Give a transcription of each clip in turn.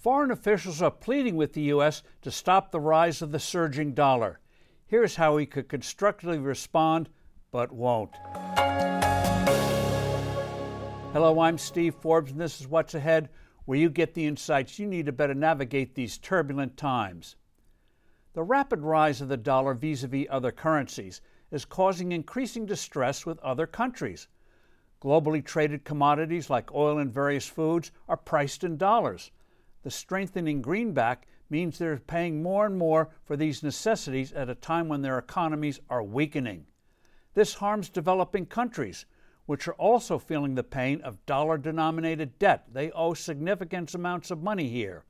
Foreign officials are pleading with the U.S. to stop the rise of the surging dollar. Here's how he could constructively respond, but won't. Hello, I'm Steve Forbes, and this is What's Ahead, where you get the insights you need to better navigate these turbulent times. The rapid rise of the dollar vis a vis other currencies is causing increasing distress with other countries. Globally traded commodities like oil and various foods are priced in dollars the strengthening greenback means they're paying more and more for these necessities at a time when their economies are weakening. This harms developing countries, which are also feeling the pain of dollar denominated debt. They owe significant amounts of money here.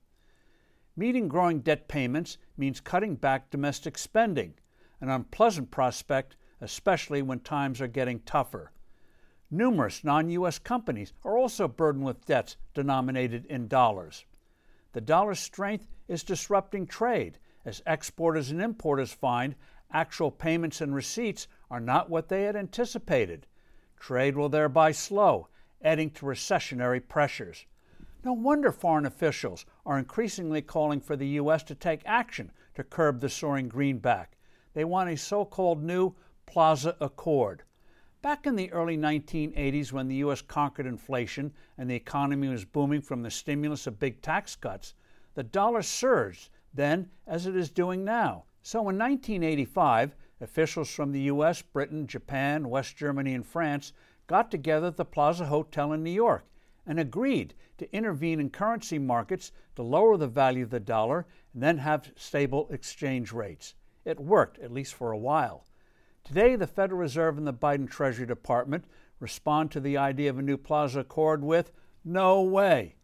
Meeting growing debt payments means cutting back domestic spending, an unpleasant prospect, especially when times are getting tougher. Numerous non U.S. companies are also burdened with debts denominated in dollars. The dollar's strength is disrupting trade as exporters and importers find actual payments and receipts are not what they had anticipated. Trade will thereby slow, adding to recessionary pressures. No wonder foreign officials are increasingly calling for the U.S. to take action to curb the soaring greenback. They want a so called new Plaza Accord. Back in the early 1980s, when the U.S. conquered inflation and the economy was booming from the stimulus of big tax cuts, the dollar surged then as it is doing now. So in 1985, officials from the U.S., Britain, Japan, West Germany, and France got together at the Plaza Hotel in New York and agreed to intervene in currency markets to lower the value of the dollar and then have stable exchange rates. It worked, at least for a while. Today, the Federal Reserve and the Biden Treasury Department respond to the idea of a new Plaza Accord with no way.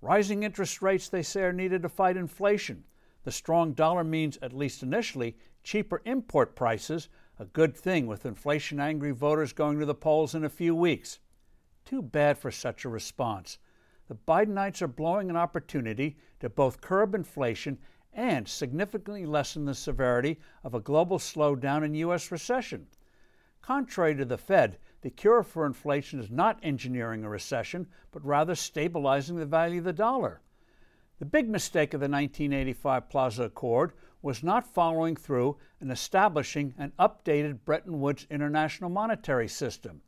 Rising interest rates, they say, are needed to fight inflation. The strong dollar means, at least initially, cheaper import prices, a good thing with inflation angry voters going to the polls in a few weeks. Too bad for such a response. The Bidenites are blowing an opportunity to both curb inflation and significantly lessen the severity of a global slowdown in U.S. recession. Contrary to the Fed, the cure for inflation is not engineering a recession, but rather stabilizing the value of the dollar. The big mistake of the 1985 Plaza Accord was not following through and establishing an updated Bretton Woods international monetary system.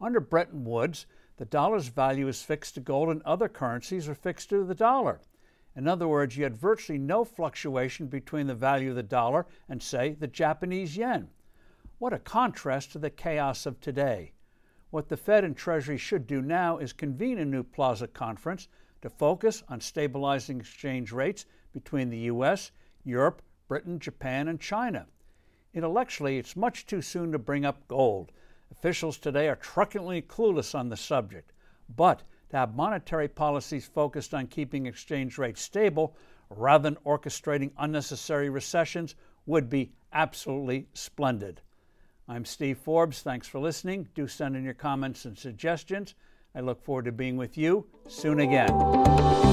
Under Bretton Woods, the dollar's value is fixed to gold and other currencies are fixed to the dollar. In other words, you had virtually no fluctuation between the value of the dollar and, say, the Japanese yen. What a contrast to the chaos of today. What the Fed and Treasury should do now is convene a new Plaza conference to focus on stabilizing exchange rates between the U.S., Europe, Britain, Japan, and China. Intellectually, it's much too soon to bring up gold. Officials today are truculently clueless on the subject. But to have monetary policies focused on keeping exchange rates stable rather than orchestrating unnecessary recessions would be absolutely splendid. I'm Steve Forbes. Thanks for listening. Do send in your comments and suggestions. I look forward to being with you soon again.